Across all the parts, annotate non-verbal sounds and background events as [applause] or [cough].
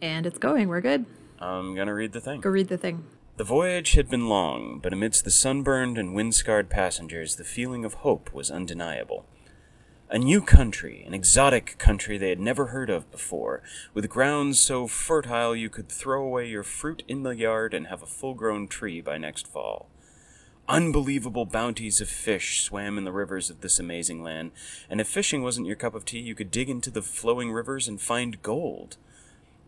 And it's going. We're good. I'm gonna read the thing. Go read the thing. The voyage had been long, but amidst the sunburned and wind scarred passengers, the feeling of hope was undeniable. A new country, an exotic country they had never heard of before, with grounds so fertile you could throw away your fruit in the yard and have a full grown tree by next fall. Unbelievable bounties of fish swam in the rivers of this amazing land, and if fishing wasn't your cup of tea, you could dig into the flowing rivers and find gold.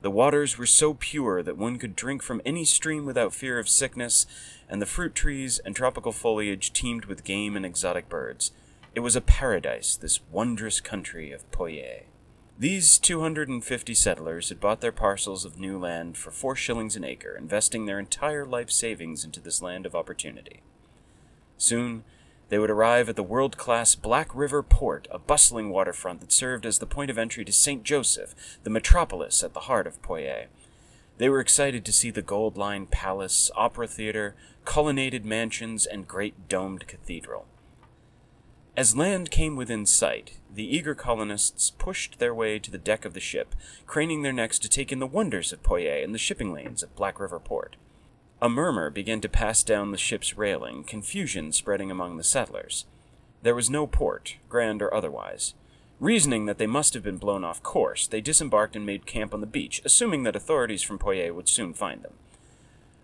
The waters were so pure that one could drink from any stream without fear of sickness, and the fruit trees and tropical foliage teemed with game and exotic birds. It was a paradise, this wondrous country of Poyais. These 250 settlers had bought their parcels of new land for four shillings an acre, investing their entire life savings into this land of opportunity. Soon, they would arrive at the world class Black River Port, a bustling waterfront that served as the point of entry to St. Joseph, the metropolis at the heart of Poyais. They were excited to see the gold Line palace, opera theater, colonnaded mansions, and great domed cathedral. As land came within sight, the eager colonists pushed their way to the deck of the ship, craning their necks to take in the wonders of Poyais and the shipping lanes of Black River Port. A murmur began to pass down the ship's railing, confusion spreading among the settlers. There was no port, grand or otherwise. Reasoning that they must have been blown off course, they disembarked and made camp on the beach, assuming that authorities from Poyais would soon find them.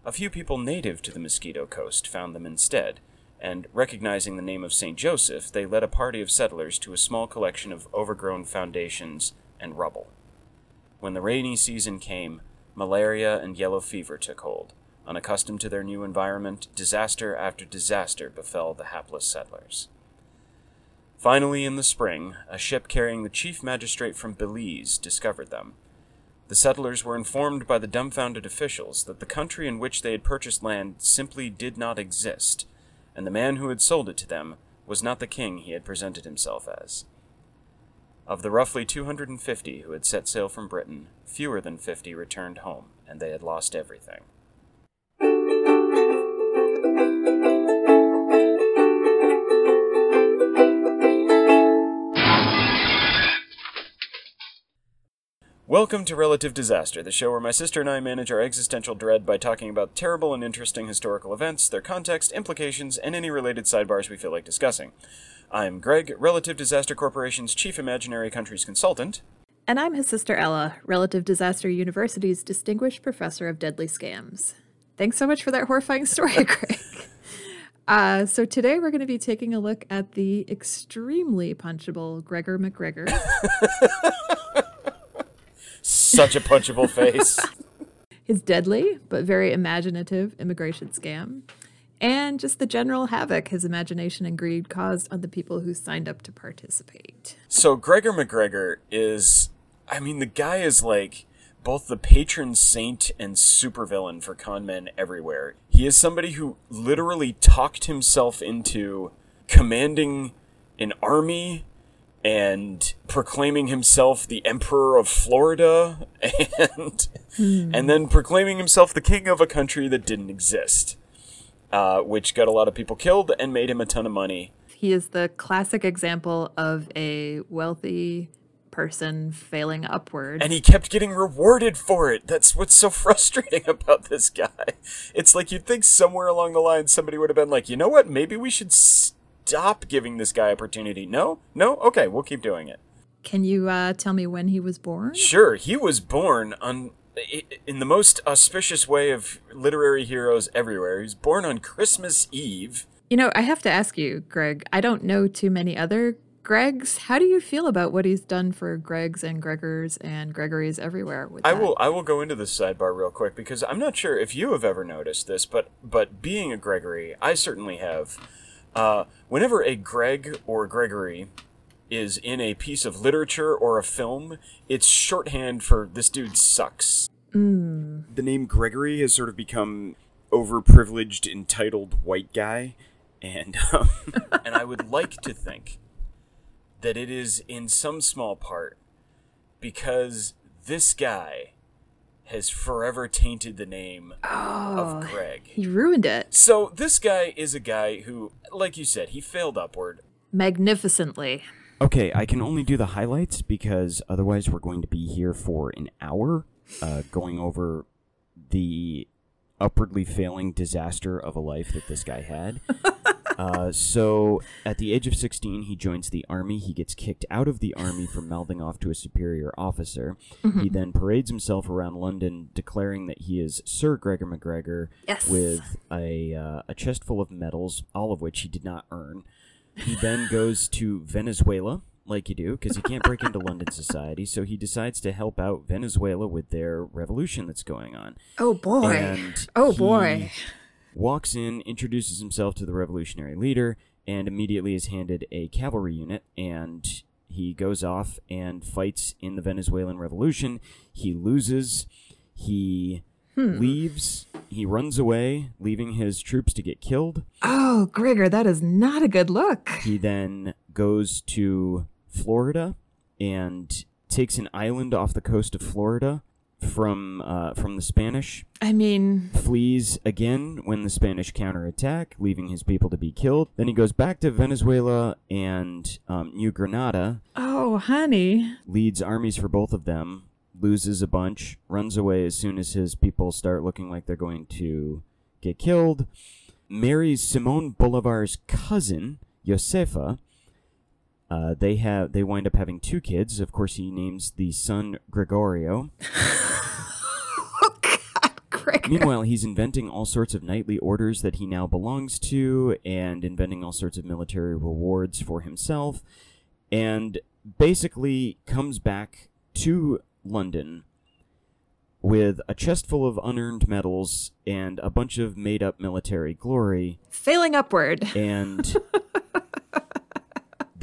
A few people native to the Mosquito Coast found them instead, and recognizing the name of St. Joseph, they led a party of settlers to a small collection of overgrown foundations and rubble. When the rainy season came, malaria and yellow fever took hold. Unaccustomed to their new environment, disaster after disaster befell the hapless settlers. Finally, in the spring, a ship carrying the chief magistrate from Belize discovered them. The settlers were informed by the dumbfounded officials that the country in which they had purchased land simply did not exist, and the man who had sold it to them was not the king he had presented himself as. Of the roughly 250 who had set sail from Britain, fewer than 50 returned home, and they had lost everything. Welcome to Relative Disaster, the show where my sister and I manage our existential dread by talking about terrible and interesting historical events, their context, implications, and any related sidebars we feel like discussing. I'm Greg, Relative Disaster Corporation's Chief Imaginary Countries Consultant. And I'm his sister Ella, Relative Disaster University's Distinguished Professor of Deadly Scams. Thanks so much for that horrifying story, [laughs] Greg. Uh, so today we're going to be taking a look at the extremely punchable Gregor MacGregor. [laughs] Such a punchable face. [laughs] his deadly but very imaginative immigration scam, and just the general havoc his imagination and greed caused on the people who signed up to participate. So Gregor MacGregor is, I mean, the guy is like both the patron saint and supervillain for con men everywhere. He is somebody who literally talked himself into commanding an army and proclaiming himself the emperor of Florida [laughs] and hmm. and then proclaiming himself the king of a country that didn't exist. Uh, which got a lot of people killed and made him a ton of money. He is the classic example of a wealthy person failing upward. And he kept getting rewarded for it. That's what's so [laughs] frustrating about this guy. It's like you'd think somewhere along the line somebody would have been like, you know what, maybe we should stop giving this guy opportunity. No? No? Okay, we'll keep doing it. Can you uh, tell me when he was born? Sure. He was born on in the most auspicious way of literary heroes everywhere. He was born on Christmas Eve. You know, I have to ask you, Greg. I don't know too many other Gregs. How do you feel about what he's done for Gregs and Gregors and Gregories everywhere? I will. I will go into this sidebar real quick because I'm not sure if you have ever noticed this, but but being a Gregory, I certainly have. Uh, whenever a Greg or Gregory is in a piece of literature or a film, it's shorthand for this dude sucks. Mm. The name Gregory has sort of become overprivileged, entitled white guy, and [laughs] um, and I would like to think that it is in some small part because this guy has forever tainted the name oh, of Greg. He ruined it. So this guy is a guy who, like you said, he failed upward magnificently. Okay, I can only do the highlights because otherwise we're going to be here for an hour. uh, going over the upwardly failing disaster of a life that this guy had. [laughs] Uh, so, at the age of 16, he joins the army. He gets kicked out of the army for mouthing off to a superior officer. He then parades himself around London, declaring that he is Sir Gregor MacGregor Yes. with a, uh, a chest full of medals, all of which he did not earn. He then [laughs] goes to Venezuela, like you do, because he can't break into London society. So he decides to help out Venezuela with their revolution that's going on. Oh boy. And oh he boy. Walks in, introduces himself to the revolutionary leader, and immediately is handed a cavalry unit. And he goes off and fights in the Venezuelan revolution. He loses. He hmm. leaves. He runs away, leaving his troops to get killed. Oh, Gregor, that is not a good look. He then goes to Florida and takes an island off the coast of Florida from uh, from the Spanish. I mean, Flees again when the Spanish counterattack, leaving his people to be killed. Then he goes back to Venezuela and um, New Granada, oh, honey. leads armies for both of them, loses a bunch, runs away as soon as his people start looking like they're going to get killed, marries Simon Bolivar's cousin, Josefa. Uh, they have they wind up having two kids. Of course, he names the son Gregorio. [laughs] Oh, God, Gregor. Meanwhile, he's inventing all sorts of knightly orders that he now belongs to, and inventing all sorts of military rewards for himself, and basically comes back to London with a chest full of unearned medals and a bunch of made up military glory, Failing upward. and [laughs]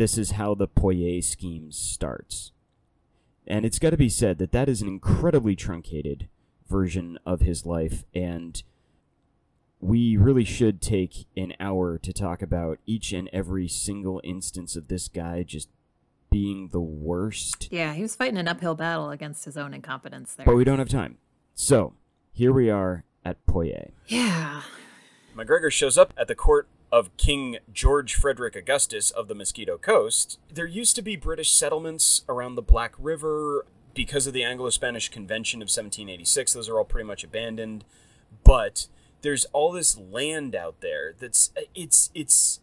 this is how the Poyais scheme starts. And it's got to be said that that is an incredibly truncated version of his life, and we really should take an hour to talk about each and every single instance of this guy just being the worst. Yeah, he was fighting an uphill battle against his own incompetence there. But we don't have time. So, here we are at Poyais. yeah. MacGregor shows up at the court of King George Frederick Augustus of the Mosquito Coast. There used to be British settlements around the Black River because of the Anglo Spanish Convention of 1786. Those are all pretty much abandoned. But there's all this land out there that's it's it's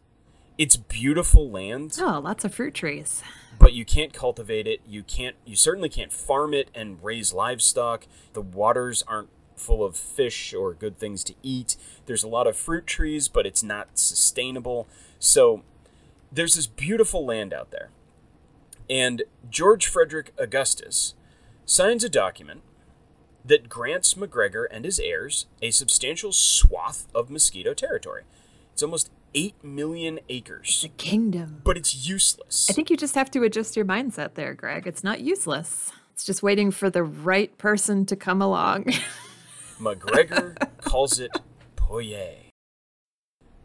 it's beautiful land Oh, lots of fruit trees. but you can't cultivate it. You can't. You certainly can't farm it and raise livestock. The waters aren't full of fish or good things to eat. There's a lot of fruit trees, but it's not sustainable. So there's this beautiful land out there, and George Frederick Augustus signs a document that grants MacGregor and his heirs a substantial swath of mosquito territory. It's almost eight million acres, It's a kingdom. but it's useless. I think you just have to adjust your mindset there, Greg. It's not useless. It's just waiting for the right person to come along. [laughs] MacGregor calls it Poyais.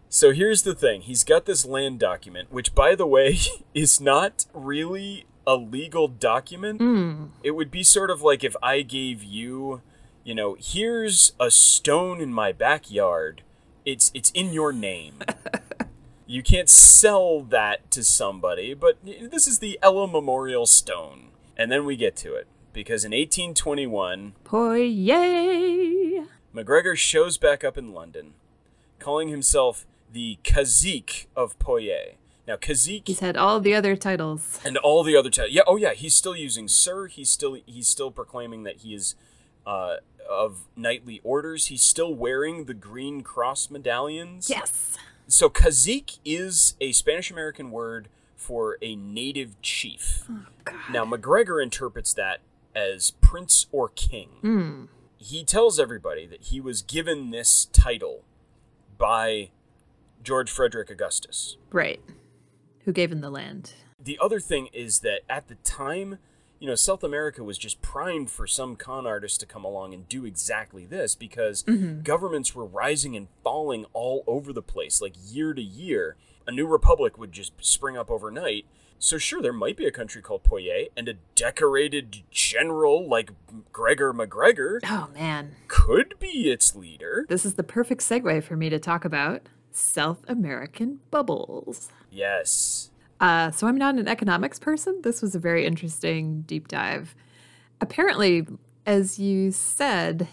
So here's the thing he's got this land document, which, by the way, [laughs] is not really a legal document. Hmm. It would be sort of like if I gave you, you know, here's a stone in my backyard. It's it's in your name. [laughs] you can't sell that to somebody, but this is the Ella Memorial Stone. And then we get to it because in 1821, Poyais. MacGregor shows back up in London, calling himself the Cazique of Poyais. Now, Cazique He's had all the other titles. and all the other titles. Yeah, oh yeah, he's still using Sir. He's still he's still proclaiming that he is uh, of knightly orders. He's still wearing the green cross medallions. Yes. So Cazique is a Spanish American word for a native chief. Now MacGregor interprets that as prince or king. He tells everybody that he was given this title by George Frederick Augustus. Right. Who gave him the land? The other thing is that at the time, you know, South America was just primed for some con artist to come along and do exactly this because mm-hmm. governments were rising and falling all over the place, like year to year. A new republic would just spring up overnight. So sure, there might be a country called Poyais, and a decorated general like Gregor MacGregor Oh, man. could be its leader. This is the perfect segue for me to talk about South American bubbles. Yes. Uh, so I'm not an economics person. This was a very interesting deep dive. Apparently, as you said,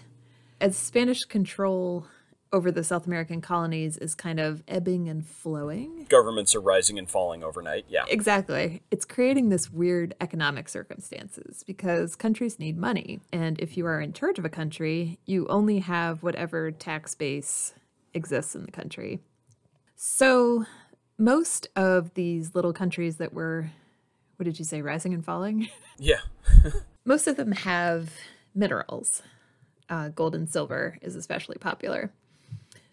as Spanish control over the South American colonies is kind of ebbing and flowing. Governments are rising and falling overnight. Yeah. Exactly. It's creating this weird economic circumstances because countries need money. And if you are in charge of a country, you only have whatever tax base exists in the country. So most of these little countries that were, what did you say, rising and falling? [laughs] Yeah. [laughs] most of them have minerals. Uh, gold and silver is especially popular.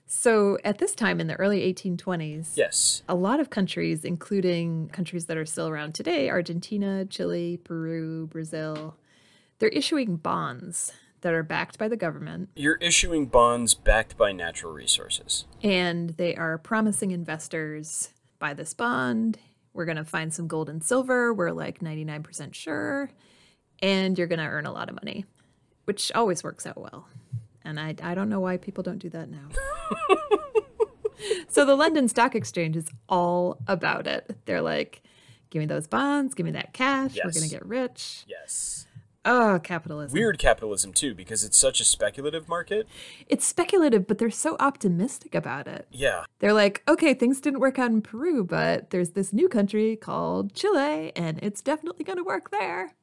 So at this time in the early 1820s, Yes. a lot of countries, including countries that are still around today, Argentina, Chile, Peru, Brazil, they're issuing bonds that are backed by the government You're issuing bonds backed by natural resources. and they are promising investors buy this bond. We're going to find some gold and silver. We're like 99% sure. And you're going to earn a lot of money, which always works out well. And I, I don't know why people don't do that now. [laughs] so the London Stock Exchange is all about it. They're like, give me those bonds, give me that cash. We're going to get rich. Yes. Oh, capitalism. Weird capitalism, too, because it's such a speculative market. It's speculative, but they're so optimistic about it. Yeah. They're like, okay, things didn't work out in Peru, but there's this new country called Chile, and it's definitely going to work there.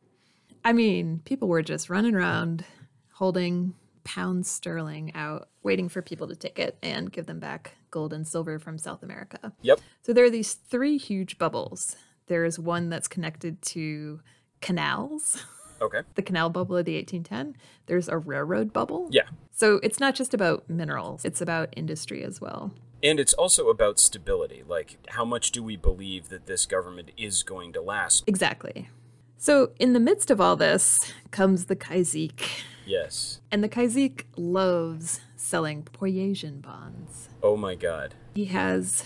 I mean, people were just running around holding pounds sterling out, waiting for people to take it and give them back gold and silver from South America. Yep. So there are these three huge bubbles. There is one that's connected to canals, [laughs] Okay. the canal bubble of the 1810. There's a railroad bubble. Yeah. So it's not just about minerals, it's about industry as well. And it's also about stability. Like, how much do we believe that this government is going to last? Exactly. So, in the midst of all this comes the Cazique. Yes. And the Cazique loves selling Poyaisian bonds. Oh my god. He has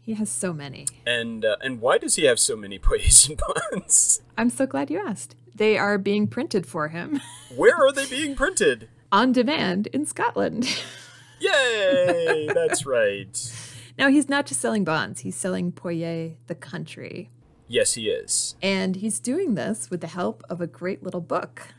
he has so many. And uh, and why does he have so many [laughs] Poison bonds? I'm so glad you asked. They are being printed for him [laughs] Where are they being printed? on demand in Scotland. [laughs] Yay! That's right. now, he's not just selling bonds, he's selling Poyais the country. Yes, he is. And he's doing this with the help of a great little book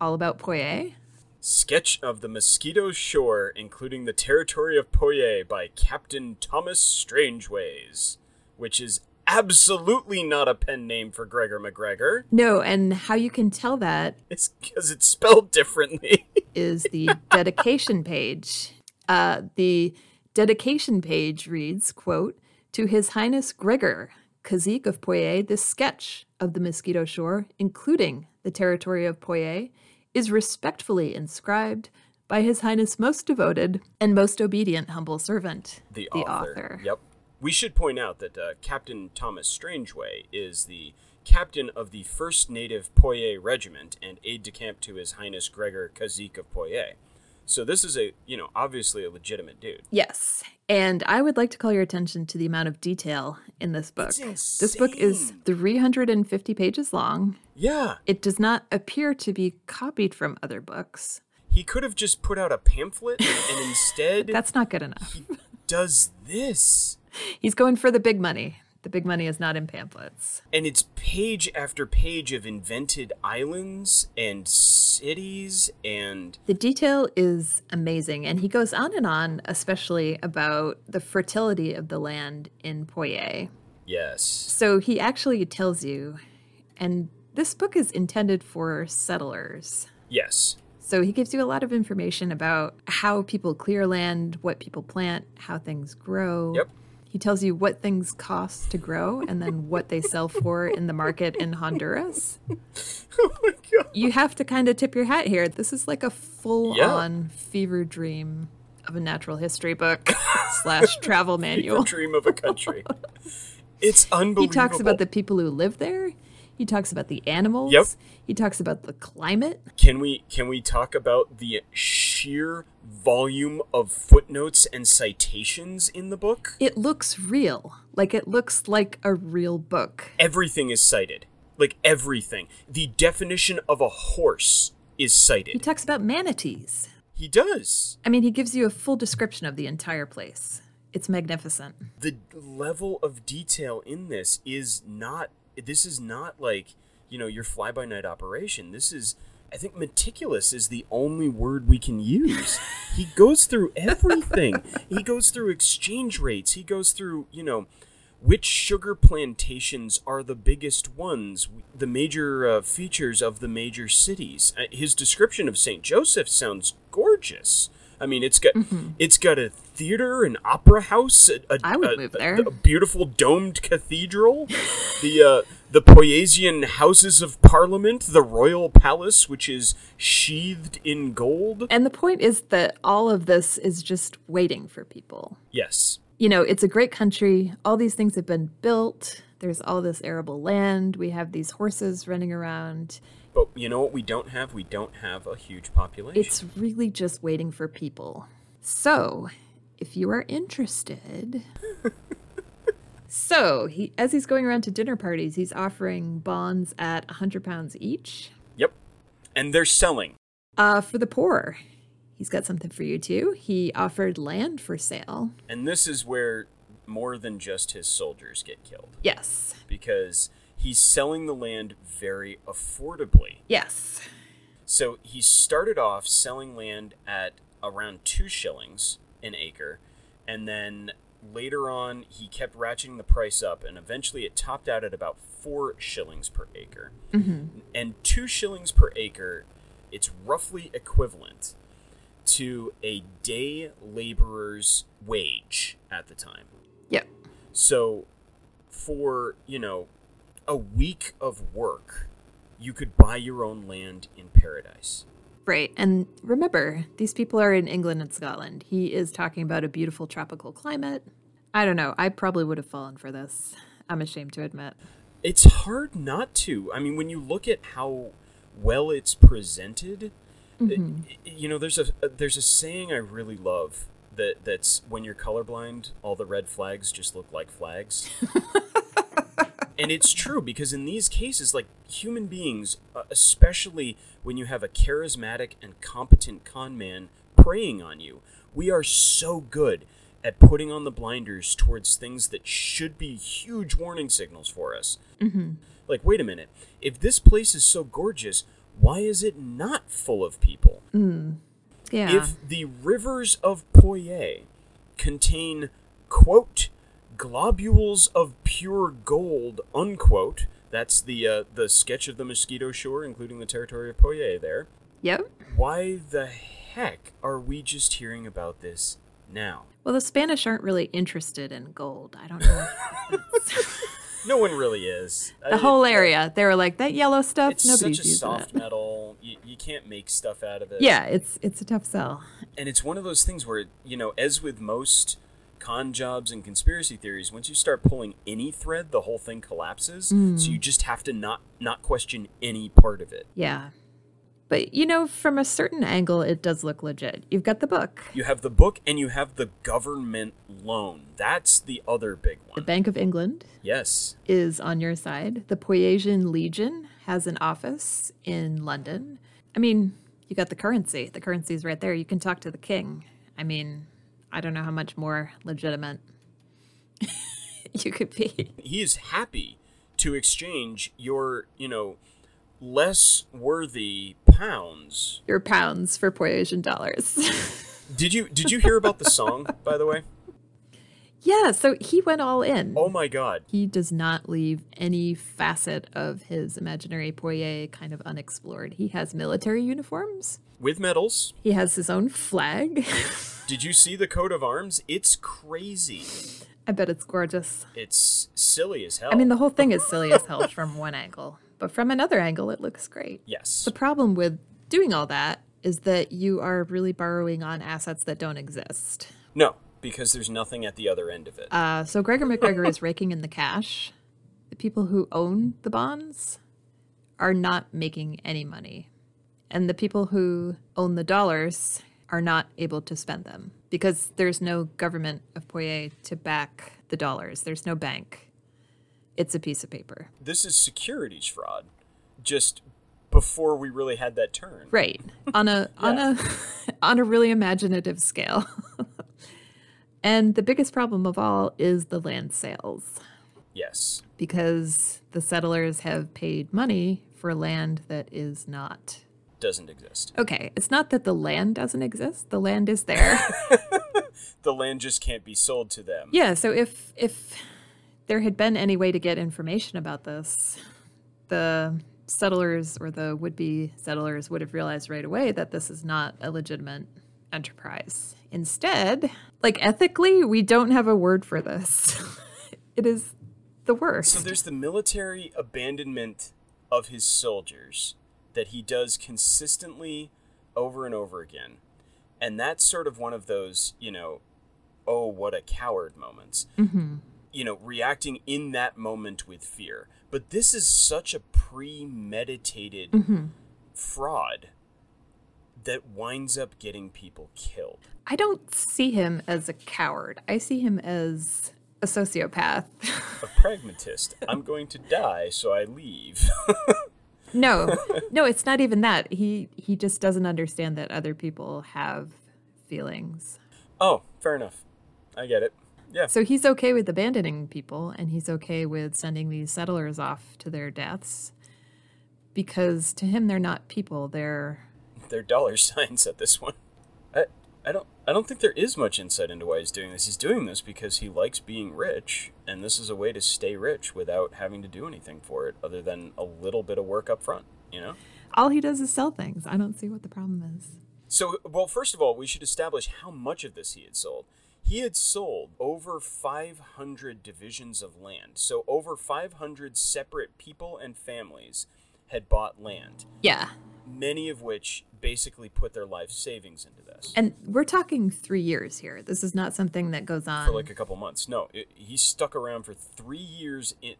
all about Poyais. Sketch of the Mosquito Shore, including the territory of Poyais by Captain Thomas Strangeways, which is absolutely not a pen name for Gregor MacGregor. No, and how you can tell that [laughs] It's because it's spelled differently. [laughs] is the dedication page. Uh, the dedication page reads, quote, To His Highness Gregor, Cazique of Poyais, this sketch of the Mosquito Shore, including the territory of Poyais, is respectfully inscribed by His Highness most devoted and most obedient humble servant, the, author. Yep. We should point out that uh, Captain Thomas Strangeway is the captain of the 1st Native Poyais Regiment and aide de camp to His Highness Gregor Cazique of Poyais. So this is a, you know, obviously a legitimate dude. Yes. And I would like to call your attention to the amount of detail in this book. This book is 350 pages long. Yeah. It does not appear to be copied from other books. He could have just put out a pamphlet and [laughs] instead That's not good enough. He does this. He's going for the big money. The big money is not in pamphlets. And it's page after page of invented islands and cities and The detail is amazing, and he goes on and on, especially about the fertility of the land in Poyais. yes. So he actually tells you, and this book is intended for settlers. Yes. So he gives you a lot of information about how people clear land, what people plant, how things grow. Yep. He tells you what things cost to grow and then what they sell for in the market in Honduras. [laughs] Oh my god. You have to kind of tip your hat here. This is like a full on fever dream of a natural history book [laughs] slash travel manual. dream of a country. [laughs] It's unbelievable. He talks about the people who live there. He talks about the animals. Yep. He talks about the climate. Can we can we talk about the sheer volume of footnotes and citations in the book? It looks real. Like it looks like a real book. Everything is cited. Like everything. The definition of a horse is cited. He talks about manatees. He does. I mean, he gives you a full description of the entire place. It's magnificent. The level of detail in this is not this is not like, you know, your fly by night operation. This is I think meticulous is the only word we can use. [laughs] he goes through everything. he goes through exchange rates. He goes through, you know, which sugar plantations are the biggest ones, the major uh, features of the major cities. Uh, his description of St. Joseph sounds gorgeous. I mean, it's got mm-hmm. it's got a theater, an opera house, a, a, I would a, move there. a beautiful domed cathedral, [laughs] the uh, the Poyaisian Houses of Parliament, the Royal Palace, which is sheathed in gold. And the point is that all of this is just waiting for people. Yes. You know, it's a great country. All these things have been built. There's all this arable land. We have these horses running around. But you know what we don't have? We don't have a huge population. It's really just waiting for people. So, if you are interested. [laughs] so, he, as he's going around to dinner parties, he's offering bonds at a 100 pounds each. Yep. And they're selling. Uh, for the poor. He's got something for you too. He offered land for sale. And this is where more than just his soldiers get killed. Yes. Because he's selling the land very affordably. Yes. So he started off selling land at around two shillings an acre, and then later on he kept ratcheting the price up, and eventually it topped out at about four shillings per acre. Mm-hmm. And two shillings per acre, it's roughly equivalent to a day laborer's wage at the time. Yep. So for, you know, a week of work, you could buy your own land in paradise. Right. And remember, these people are in England and Scotland. He is talking about a beautiful tropical climate. I don't know. I probably would have fallen for this. I'm ashamed to admit. It's hard not to. I mean, when you look at how well it's presented, mm-hmm. you know, there's a there's a saying I really love that that's when you're colorblind, all the red flags just look like flags. [laughs] and it's true because in these cases like human beings uh, especially when you have a charismatic and competent con man preying on you we are so good at putting on the blinders towards things that should be huge warning signals for us mm-hmm. like wait a minute if this place is so gorgeous why is it not full of people mm. yeah if the rivers of Poyais contain quote globules of pure gold, unquote. That's the uh, the sketch of the Mosquito Shore, including the territory of Poyais there. Yep. Why the heck are we just hearing about this now? Well, the Spanish aren't really interested in gold. I don't know. [laughs] no one really is. The I, whole area, they were like that yellow stuff. It's nobody's such a soft it. metal. You, you can't make stuff out of it. Yeah, it's it's a tough sell. And it's one of those things where you know, as with most con jobs and conspiracy theories, once you start pulling any thread, the whole thing collapses. Mm. So you just have to not not question any part of it. Yeah. But you know, from a certain angle, it does look legit. You've got the book. You have the book, and you have the government loan. That's the other big one. The Bank of England. Yes. Is on your side. The Poyaisian Legion has an office in London. I mean, you got the currency. The currency's right there. You can talk to the king. I mean, I don't know how much more legitimate [laughs] you could be. He is happy to exchange your, you know, less worthy pounds. Your pounds for Poyaisian dollars. [laughs] did you did you hear about the song, by the way? Yeah, so he went all in. Oh my god. He does not leave any facet of his imaginary Poyais kind of unexplored. He has military uniforms with medals. He has his own flag. [laughs] Did you see the coat of arms? It's crazy. I bet it's gorgeous. It's silly as hell. I mean, the whole thing is silly as hell [laughs] from one angle, but from another angle, it looks great. Yes. The problem with doing all that is that you are really borrowing on assets that don't exist. No, because there's nothing at the other end of it. Uh, so Gregor MacGregor is raking in the cash. The people who own the bonds are not making any money and the people who own the dollars are not able to spend them because there's no government of Poyais to back the dollars. There's no bank. It's a piece of paper. This is securities fraud. Just before we really had that turn. Right. On a [laughs] yeah. on a [laughs] on a really imaginative scale. [laughs] and the biggest problem of all is the land sales. Yes. Because the settlers have paid money for land that is not doesn't exist. Okay, it's not that the land doesn't exist. The land is there. [laughs] The land just can't be sold to them. yeah, so if if there had been any way to get information about this, the settlers or the would-be settlers would have realized right away that this is not a legitimate enterprise. Instead, like ethically, we don't have a word for this. [laughs] it is the worst. So there's the military abandonment of his soldiers that he does consistently over and over again. And that's sort of one of those, you know, oh, what a coward moments. Mhm. You know, reacting in that moment with fear. But this is such a premeditated Mhm. fraud that winds up getting people killed. I don't see him as a coward. I see him as a sociopath. [laughs] A pragmatist. I'm going to die, so I leave. [laughs] no, [laughs] no, it's not even that. He he just doesn't understand that other people have feelings. oh, fair enough. I get it. Yeah. So he's okay with abandoning people, and he's okay with sending these settlers off to their deaths, because to him they're not people. They're they're dollar [laughs] signs at this one. I I don't I don't think there is much insight into why he's doing this. He's doing this because he likes being rich, and this is a way to stay rich without having to do anything for it other than a little bit of work up front, you know? all he does is sell things. I don't see what the problem is. So, well, first of all, we should establish how much of this he had sold. He had sold over 500 divisions of land. So, over 500 separate people and families had bought land, Yeah, many of which basically put their life savings into this. and we're talking three years here. This is not something that goes on for like a couple months. No, it, he stuck around for three years in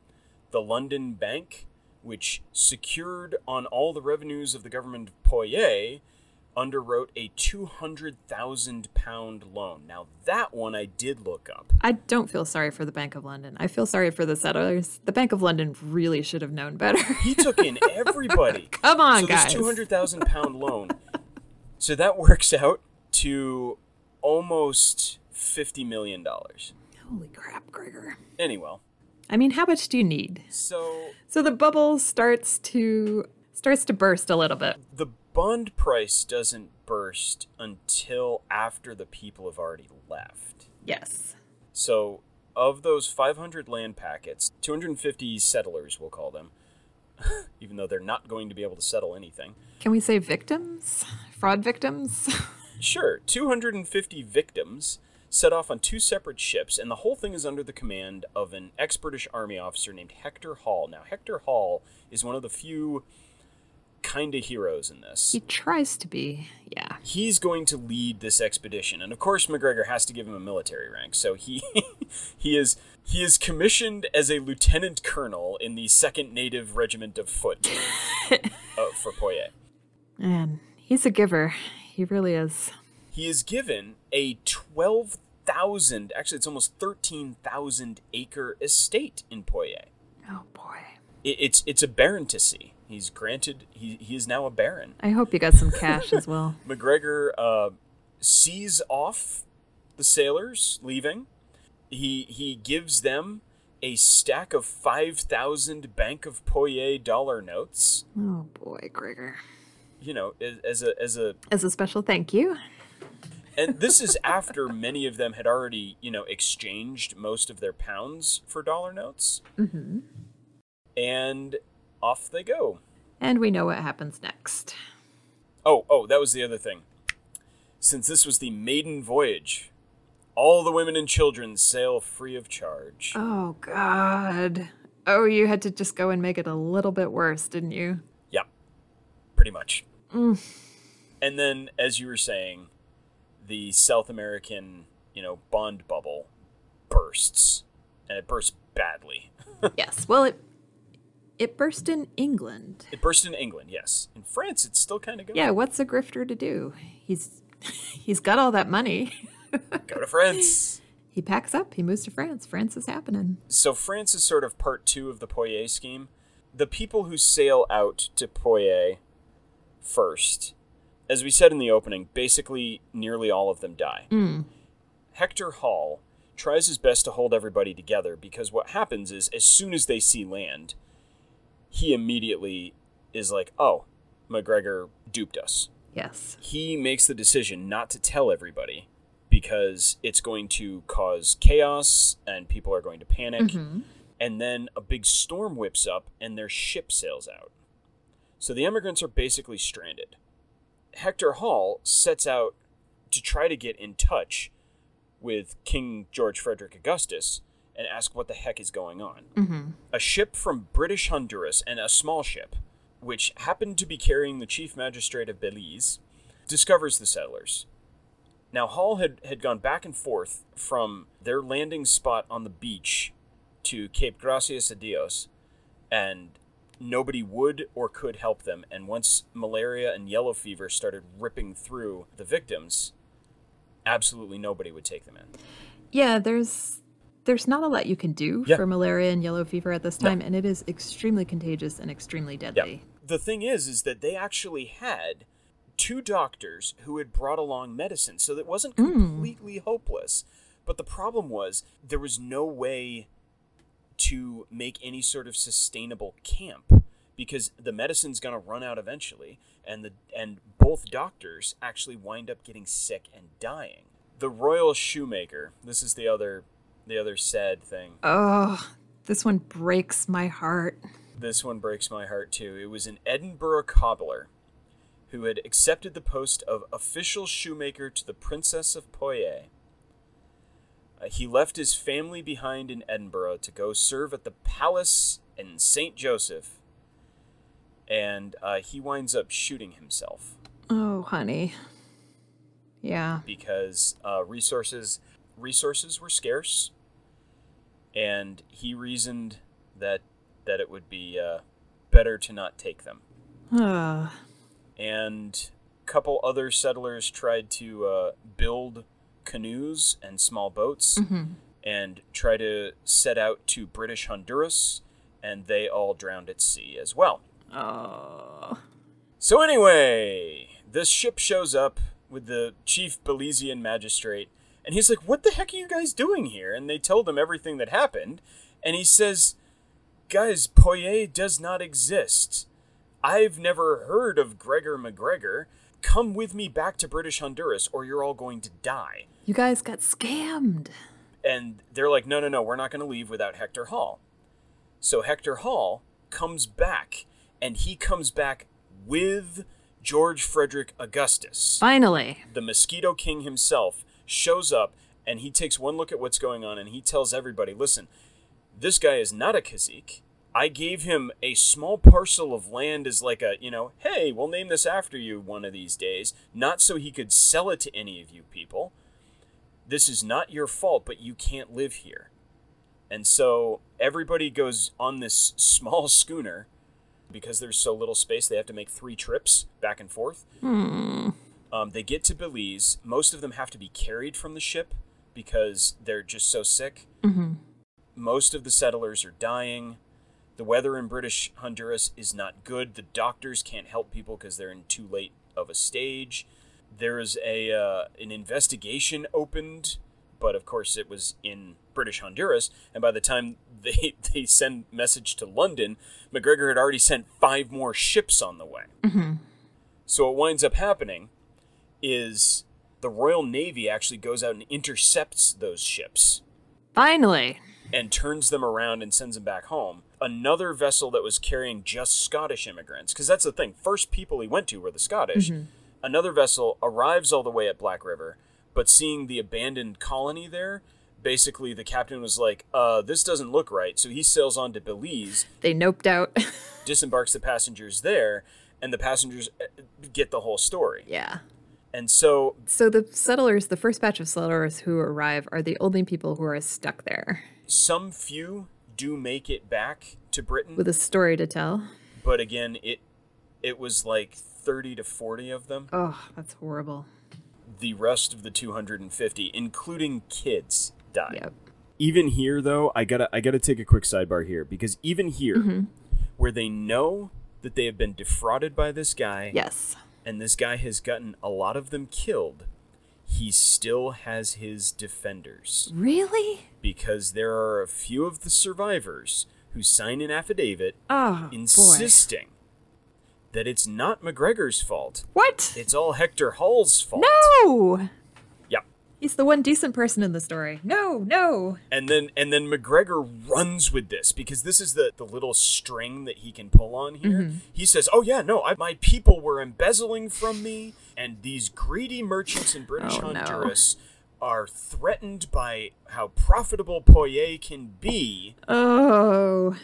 the London Bank, which secured on all the revenues of the government of Poyais, underwrote a two hundred thousand pound loan. Now that one I did look up. I don't feel sorry for the Bank of London. I feel sorry for the settlers. The Bank of London really should have known better. [laughs] He took in everybody. [laughs] Come on, so guys. this two hundred thousand pound loan. So that works out to almost fifty million dollars. Holy crap, Gregor. Anyway, I mean, how much do you need? so So the bubble starts to starts to burst a little bit. the bond price doesn't burst until after the people have already left. Yes. So, of those 500 land packets, 250 settlers, we'll call them, [laughs] even though they're not going to be able to settle anything. Can we say victims? Fraud victims? [laughs] Sure, 250 victims set off on two separate ships, and the whole thing is under the command of an ex British Army officer named Hector Hall. Now, Hector Hall is one of the few kind of heroes in this. he tries to be. Yeah. he's going to lead this expedition and of course MacGregor has to give him a military rank so he [laughs] he is he is commissioned as a lieutenant colonel in the second native regiment of foot [laughs] uh, for Poyais Man, he's a giver. He really is. he is given a 12,000 actually it's almost 13,000 acre estate in Poyais Oh boy. it, it's it's a baronetcy he's granted he, he is now a baron I hope you got some cash as well. [laughs] MacGregor uh, sees off the sailors leaving. He he gives them a stack of five thousand Bank of Poyais dollar notes. Oh boy, Gregor. You know, as, as a as a As a special thank you. and this is after [laughs] many of them had already you know exchanged most of their pounds for dollar notes. Mm-hmm. And off they go. And we know what happens next. Oh, oh, that was the other thing. Since this was the maiden voyage, all the women and children sail free of charge. Oh God. Oh, you had to just go and make it a little bit worse, didn't you? Yep. pretty much. Mm. And then, as you were saying, the South American, you know, bond bubble bursts, and it bursts badly. [laughs] yes. Well, it it burst in England. It burst in England, yes. In France, it's still kind of going. Yeah. What's a grifter to do? He's [laughs] he's got all that money. [laughs] Go to France. He packs up. He moves to France. France is happening. So France is sort of part two of the Poyais scheme. The people who sail out to Poyais first, as we said in the opening, basically nearly all of them die. Mm. Hector Hall tries his best to hold everybody together because what happens is as soon as they see land, he immediately is like, "Oh, MacGregor duped us. Yes. He makes the decision not to tell everybody because it's going to cause chaos and people are going to panic. Mhm. And then a big storm whips up and their ship sails out. So the emigrants are basically stranded. Hector Hall sets out to try to get in touch with King George Frederick Augustus and ask what the heck is going on. Mhm. A ship from British Honduras and a small ship, which happened to be carrying the chief magistrate of Belize, discovers the settlers. Now, Hall had, had gone back and forth from their landing spot on the beach to Cape Gracias a Dios, and nobody would or could help them. And once malaria and yellow fever started ripping through the victims, absolutely nobody would take them in. Yeah, there's there's not a lot you can do Yeah. for malaria and yellow fever at this No. time, and it is extremely contagious and extremely deadly. The thing is, is that they actually had two doctors who had brought along medicine, so it wasn't mm. completely hopeless. But the problem was there was no way to make any sort of sustainable camp because the medicine's going to run out eventually, and the and both doctors actually wind up getting sick and dying. The royal shoemaker. This is the other the other sad thing. Oh, this one breaks my heart. This one breaks my heart too. It was an Edinburgh cobbler who had accepted the post of official shoemaker to the Princess of Poyais. Uh, he left his family behind in Edinburgh to go serve at the palace in St. Joseph, and uh, he winds up shooting himself Oh, honey. Yeah. because uh, resources resources were scarce, and he reasoned that that it would be uh, better to not take them. Uh, and a couple other settlers tried to uh, build canoes and small boats and try to set out to British Honduras, and they all drowned at sea as well. oh. So, anyway, this ship shows up with the chief Belizean magistrate, and he's like, What the heck are you guys doing here? And they told him everything that happened, and he says, Guys, Poyais does not exist. I've never heard of Gregor MacGregor. Come with me back to British Honduras, or you're all going to die. You guys got scammed. And they're like, no, no, no, we're not going to leave without Hector Hall. So Hector Hall comes back, and he comes back with George Frederick Augustus. Finally. The Mosquito King himself shows up, and he takes one look at what's going on, and he tells everybody, listen, this guy is not a Cazique. I gave him a small parcel of land as like a, you know, hey, we'll name this after you one of these days, not so he could sell it to any of you people this is not your fault, but you can't live here. And so everybody goes on this [laughs] small schooner because there's so little space. They have to make three trips back and forth. Hmm. Um, they get to Belize. Most of them have to be carried from the ship because they're just so sick. Most of the settlers are dying. The weather in British Honduras is not good. The doctors can't help people because they're in too late of a stage. There is a uh, an investigation opened, but of course it was in British Honduras. And by the time [laughs] they they send message to London, MacGregor had already sent five more ships on the way. So what winds up happening is the Royal Navy actually goes out and intercepts those ships Finally. and turns them around and sends them back home. Another vessel that was carrying just Scottish immigrants, because that's the thing. First people he went to were the Scottish. Another vessel arrives all the way at Black River, but seeing the abandoned colony there, basically the captain was like, uh, this doesn't look right. So he sails on to Belize, They noped out. [laughs] disembarks the passengers there, and the passengers uh, get the whole story. yeah. And so So the settlers, the first batch of settlers who arrive, are the only people who are stuck there some few do make it back to Britain. with a story to tell. but again it it was like 30 to 40 of them Oh, that's horrible. the rest of the 250 including kids died Yep. even here though i gotta i gotta take a quick sidebar here because even here mm-hmm. where they know that they have been defrauded by this guy Yes. And this guy has gotten a lot of them killed he still has his defenders Really? because there are a few of the survivors who sign an affidavit Oh, boy. insisting that it's not MacGregor's fault. What? It's all Hector Hall's fault. No! He's the one decent person in the story. No, no. And then and then MacGregor runs with this because this is the, the little string that he can pull on here. Mm-hmm. He says, "Oh yeah, no, I, my people were embezzling from me, and these greedy merchants in British Oh, no. Honduras are threatened by how profitable Poyais can be." Oh.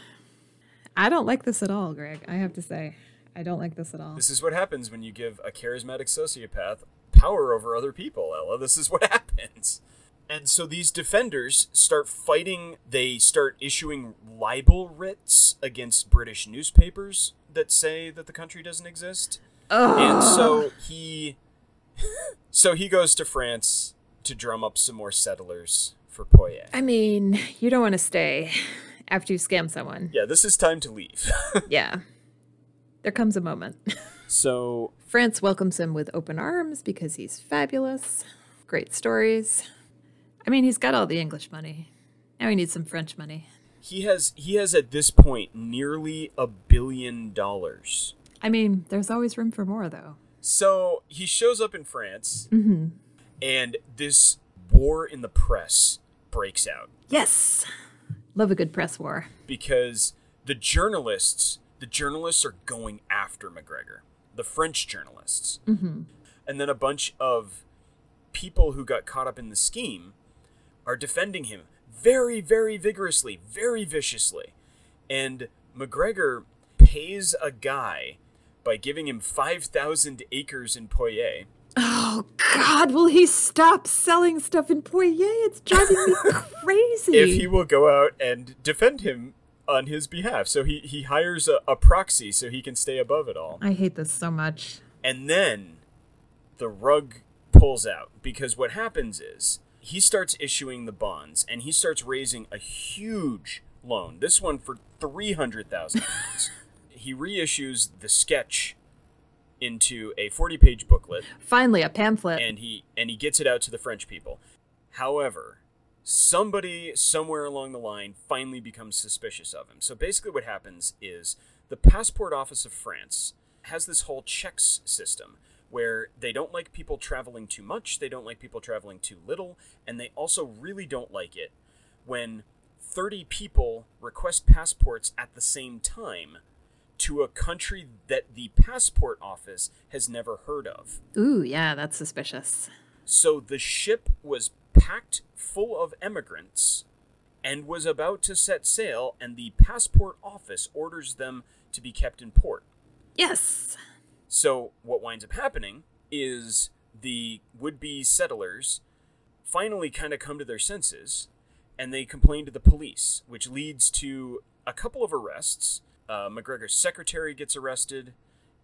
I don't like this at all, Greg. I have to say. I don't like this at all. This is what happens when you give a charismatic sociopath power over other people, Ella. This is what [laughs] happens. And so these defenders start fighting. They start issuing libel writs against British newspapers that say that the country doesn't exist. And so he [laughs] so he goes to France to drum up some more settlers for Poyais. I mean, you don't want to stay [laughs] after you scam someone. Yeah, this is time to leave. Yeah. There comes a moment. So France welcomes him with open arms because he's fabulous. Great stories. I mean, he's got all the English money. Now he needs some French money. he has he has at this point nearly a billion dollars. I mean, there's always room for more, though. So he shows up in France, mm-hmm. and this war in the press breaks out Yes! Love a good press war. because the journalists, the journalists are going after MacGregor, the French journalists, mm-hmm. and then a bunch of people who got caught up in the scheme are defending him very, very vigorously, very viciously, and MacGregor pays a guy by giving him five thousand acres in Poyais. Oh, God, will he stop selling stuff in Poyais? It's driving me [laughs] crazy. if he will go out and defend him on his behalf. So he, he hires a, a proxy so he can stay above it all. I hate this so much. And then the rug pulls out because what happens is he starts issuing the bonds and he starts raising a huge loan. This one for 300,000 pounds. [laughs] he reissues the sketch into a 40-page booklet Finally, a pamphlet. and he and he gets it out to the French people. However, somebody somewhere along the line finally becomes suspicious of him. So basically what happens is the passport office of France has this whole checks system where they don't like people traveling too much, they don't like people traveling too little, and they also really don't like it when 30 people request passports at the same time to a country that the passport office has never heard of. Ooh, yeah, that's suspicious. So the ship was packed full of emigrants and was about to set sail, and the passport office orders them to be kept in port. Yes. So what winds up happening is the would-be settlers finally kind of come to their senses, and they complain to the police, which leads to a couple of arrests. Uh, MacGregor's secretary gets arrested,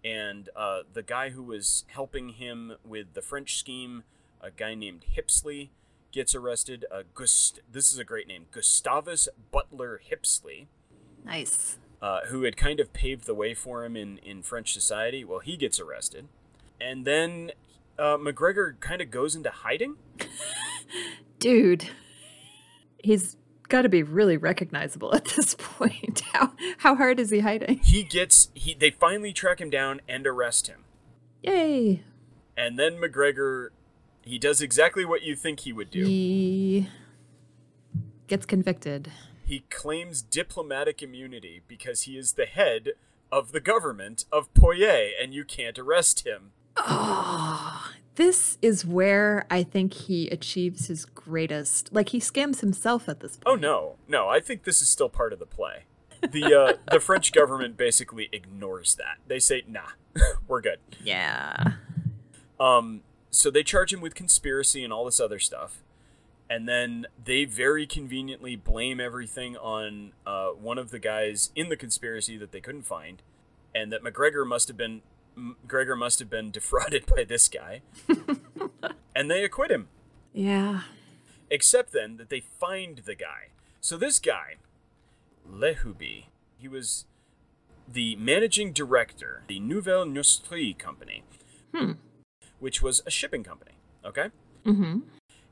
and uh, the guy who was helping him with the French scheme, a guy named Hipsley, gets arrested. Uh, Gust- this is a great name, Gustavus Butler Hipsley Nice. uh, who had kind of paved the way for him in, in French society. Well, he gets arrested. And then uh, MacGregor kind of goes into hiding. [laughs] Dude, he's got to be really recognizable [laughs] at this point. How how hard is he hiding? He gets, he they finally track him down and arrest him. Yay. And then MacGregor, he does exactly what you think he would do. He gets convicted. He claims diplomatic immunity because he is the head of the government of Poyais, and you can't arrest him. Oh, This is where I think he achieves his greatest. Like he scams himself at this point. Oh no, no! I think this is still part of the play. The uh, [laughs] the French government basically ignores that. They say, "Nah, [laughs] we're good." Yeah. Um, so they charge him with conspiracy and all this other stuff, and then they very conveniently blame everything on uh, one of the guys in the conspiracy that they couldn't find, and that MacGregor must have been M- Gregor must have been [laughs] defrauded by this guy, [laughs] and they acquit him. Yeah. Except then that they find the guy. So this guy, Lehuby, he was the managing director, the Nouvelle Neustrie company, which was a shipping company. Okay. Mm-hmm.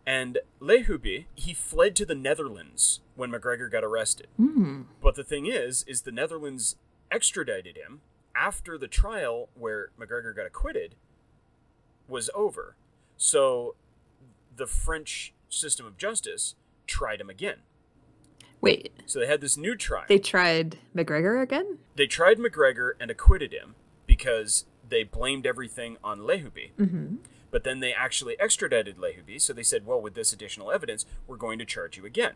And Lehuby, he fled to the Netherlands when MacGregor got arrested. Mm. But the thing is, is the Netherlands extradited him after the trial where MacGregor got acquitted was over. So the French system of justice tried him again. Wait, So they had this new trial. they tried MacGregor again? they tried MacGregor and acquitted him because they blamed everything on Lehuby. Mm-hmm. But then they actually extradited Lehuby, so they said, well, with this additional evidence, we're going to charge you again.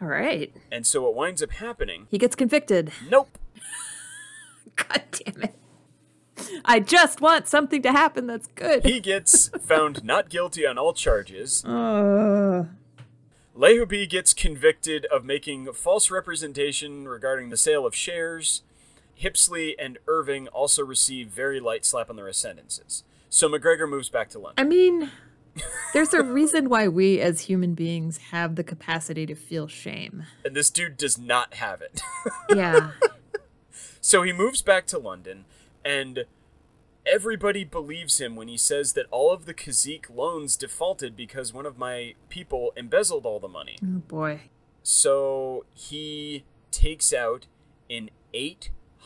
All right. And so what winds up happening, He gets convicted. nope, [laughs] God damn it. I just want something to happen that's good. he gets found [laughs] not guilty on all charges. Uh, Lehuby gets convicted of making false representation regarding the sale of shares. Hipsley and Irving also receive very light slap on their sentences. So MacGregor moves back to London. I mean, [laughs] there's a reason why we as human beings have the capacity to feel shame. And this dude does not have it. [laughs] Yeah. So he moves back to London, and everybody believes him when he says that all of the Cazique loans defaulted because one of my people embezzled all the money. oh boy. So he takes out an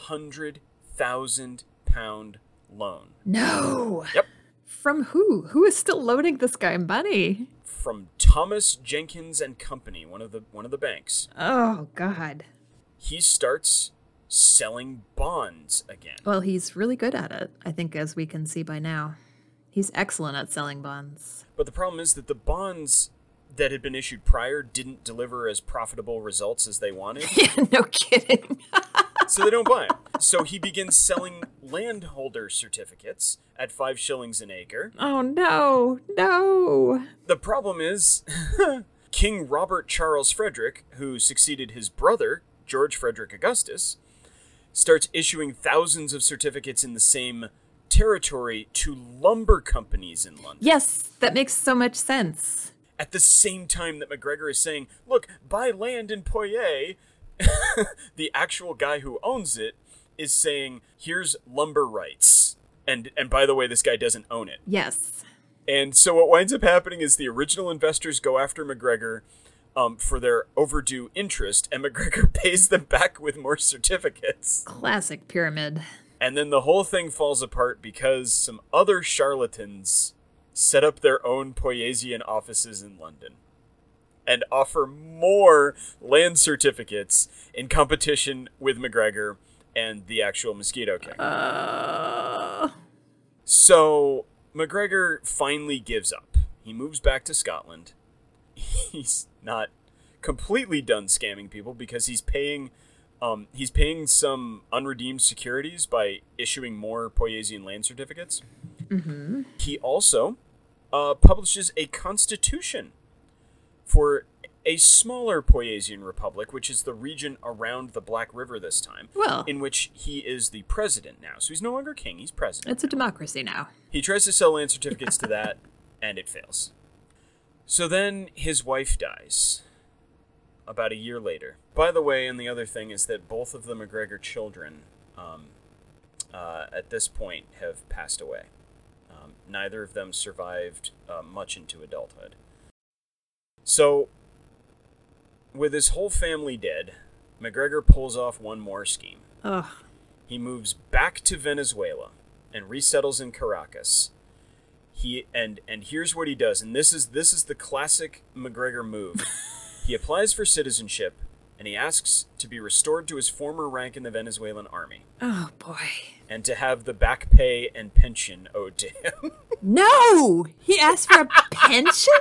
800,000 pound loan No. Yep. From who? Who is still loaning this guy money? from Thomas Jenkins and Company, one of the one of the banks. Oh god. He starts selling bonds again. Well, he's really good at it, I think as we can see by now. He's excellent at selling bonds. But the problem is that the bonds that had been issued prior didn't deliver as profitable results as they wanted, [laughs] Yeah, no kidding. [laughs] so they don't buy them. So he begins selling landholder certificates at five shillings an acre. oh no. No. The problem is, [laughs] King Robert Charles Frederick, who succeeded his brother, George Frederick Augustus, starts issuing thousands of certificates in the same territory to lumber companies in London. Yes, that makes so much sense. At the same time that MacGregor is saying, look, buy land in Poyais, [laughs] the actual guy who owns it is saying, here's lumber rights. And, and by the way, this guy doesn't own it. Yes. And so what winds up happening is the original investors go after MacGregor um, for their overdue interest, and [laughs] MacGregor pays them back with more certificates. Classic pyramid. And then the whole thing falls apart because some other charlatans set up their own Poyaisian offices in London and offer more land certificates in competition with MacGregor and the actual Mosquito King. Uh, So MacGregor finally gives up. He moves back to Scotland. [laughs] He's not completely done scamming people because he's paying um, he's paying some unredeemed securities by issuing more Poyaisian land certificates. mm-hmm. He also uh, publishes a constitution for a smaller Poyaisian republic, which is the region around the Black River this time, Well, in which he is the president now. So he's no longer king, he's president. it's a democracy now. He tries to sell land certificates to that, [laughs] and it fails. So then his wife dies about a year later. By the way, and the other thing is that both of the MacGregor children um, uh, at this point have passed away. Um, neither of them survived uh, much into adulthood. So, with his whole family dead, MacGregor pulls off one more scheme Ugh. he moves back to Venezuela and resettles in Caracas. He and and here's what he does, and this is this is the classic MacGregor move. [laughs] he applies for citizenship and he asks to be restored to his former rank in the Venezuelan army Oh boy. and to have the back pay and pension owed to him. No! He asked for a [laughs] pension?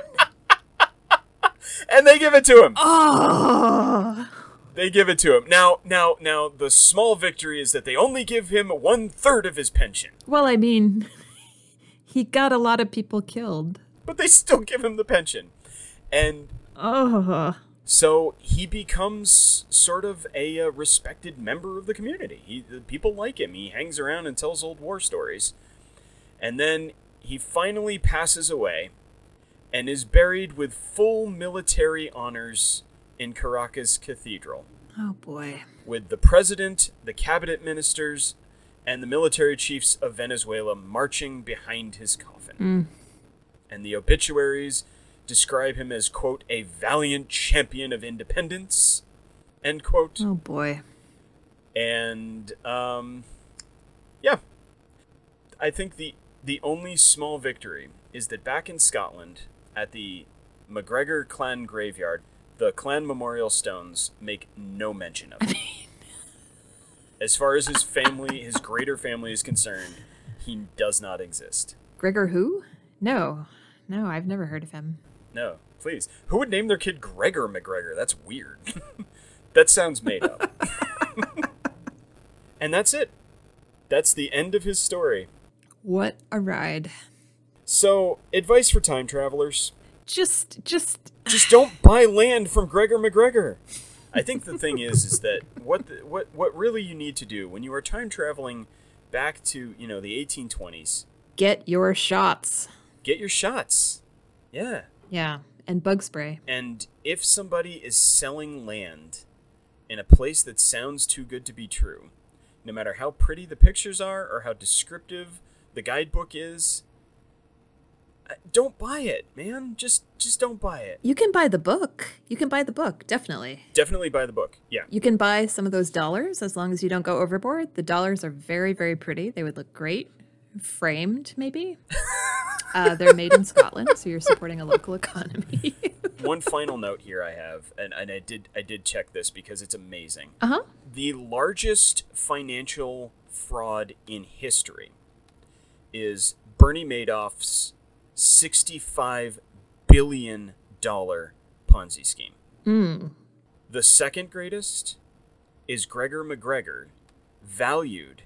And they give it to him. Oh. They give it to him. Now, now, now the small victory is that they only give him one third of his pension. Well, I mean, [laughs] he got a lot of people killed. But they still give him the pension. And Oh. So he becomes sort of a, uh respected member of the community. He, the people like him. He hangs around and tells old war stories. And then he finally passes away and is buried with full military honors in Caracas Cathedral, Oh boy. with the president, the cabinet ministers, and the military chiefs of Venezuela marching behind his coffin. And the obituaries describe him as, quote, a valiant champion of independence, end quote. Oh boy. And, um, Yeah. I think the the only small victory is that back in Scotland, at the MacGregor clan graveyard, the clan memorial stones make no mention of him. [laughs] as far as his family, his greater family is concerned, he does not exist. Gregor who? No. No, I've never heard of him. No, please. Who would name their kid Gregor MacGregor? That's weird. [laughs] that sounds made up. [laughs] and that's it. That's the end of his story. What a ride. So, advice for time travelers Just just just don't [sighs] buy land from Gregor MacGregor. I think the thing is, is that what the, what what really you need to do when you are time traveling back to you know the 1820s, get your shots. get your shots. Yeah, Yeah. And bug spray. and if somebody is selling land in a place that sounds too good to be true, no matter how pretty the pictures are or how descriptive the guidebook is, don't buy it, man. Just just don't buy it. You can buy the book. You can buy the book, definitely. Definitely buy the book. Yeah. You can buy some of those dollars as long as you don't go overboard. The dollars are very, very pretty. They would look great framed, maybe. [laughs] uh, they're made in Scotland, so you're supporting a local economy. [laughs] one final note here I have, and, and I did I did check this because it's amazing. uh huh. The largest financial fraud in history is Bernie Madoff's sixty-five billion dollar Ponzi scheme. Mm. The second greatest is Gregor MacGregor, valued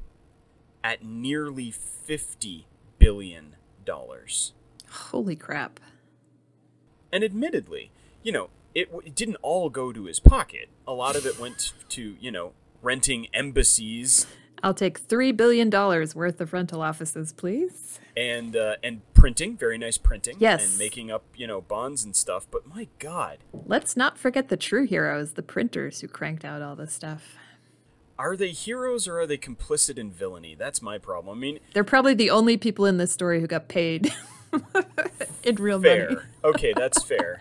at nearly fifty billion dollars. Holy crap. And admittedly, you know, it, w- it didn't all go to his pocket. A lot of it went to, you know, renting embassies I'll take $3 billion worth of rental offices, please. and uh, and printing, very nice printing, Yes. and making up, you know, bonds and stuff. But my God, Let's not forget the true heroes, the printers who cranked out all this stuff. are they heroes or are they complicit in villainy? That's my problem. I mean, They're probably the only people in this story who got paid [laughs] in real money. fair. [laughs] Okay, that's fair.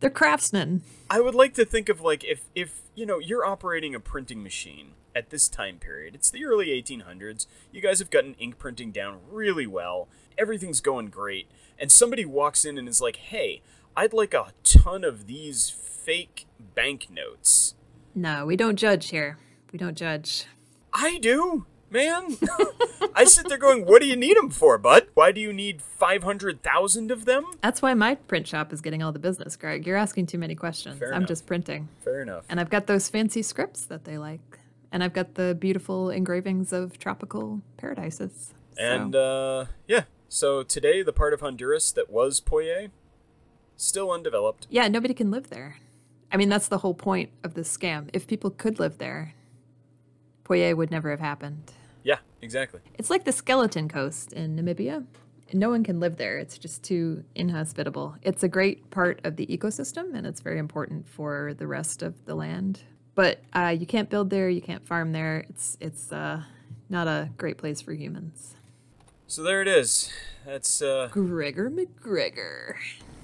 They're craftsmen. I would like to think of like if if you know you're operating a printing machine at this time period. It's the early 1800s. You guys have gotten ink printing down really well. Everything's going great. And somebody walks in and is like, "Hey, I'd like a ton of these fake banknotes." No, we don't judge here. We don't judge. I do, man. [laughs] I sit there going, "What do you need them for, bud? Why do you need 500,000 of them?" That's why my print shop is getting all the business, Greg. You're asking too many questions. Fair I'm enough. just printing. Fair enough. And I've got those fancy scripts that they like. And I've got the beautiful engravings of tropical paradises. So- And uh, yeah, so today the part of Honduras that was Poyais still undeveloped. yeah, nobody can live there. I mean, that's the whole point of this scam. If people could live there, Poyais would never have happened. Yeah, exactly. It's like the skeleton coast in Namibia. No one can live there. It's just too inhospitable. It's a great part of the ecosystem and it's very important for the rest of the land. But uh, you can't build there, you can't farm there. It's it's uh, not a great place for humans. So there it is. That's uh, Gregor MacGregor.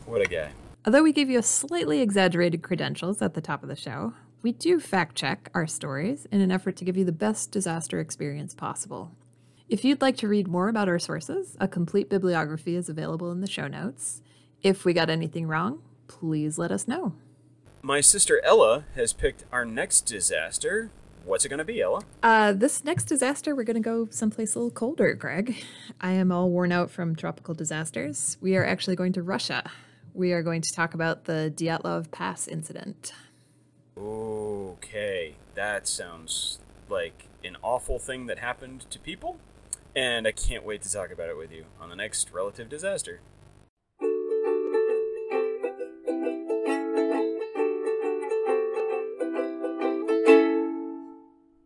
what a guy. Although we gave you a slightly exaggerated credentials at the top of the show, we do fact check our stories in an effort to give you the best disaster experience possible. If you'd like to read more about our sources, a complete bibliography is available in the show notes. If we got anything wrong, please let us know. My sister Ella has picked our next disaster. What's it gonna be, Ella? Uh, this next disaster, we're going to go someplace a little colder, Greg. I am all worn out from tropical disasters. We are actually going to Russia. We are going to talk about the Dyatlov Pass incident. Okay, that sounds like an awful thing that happened to people, and I can't wait to talk about it with you on the next relative disaster.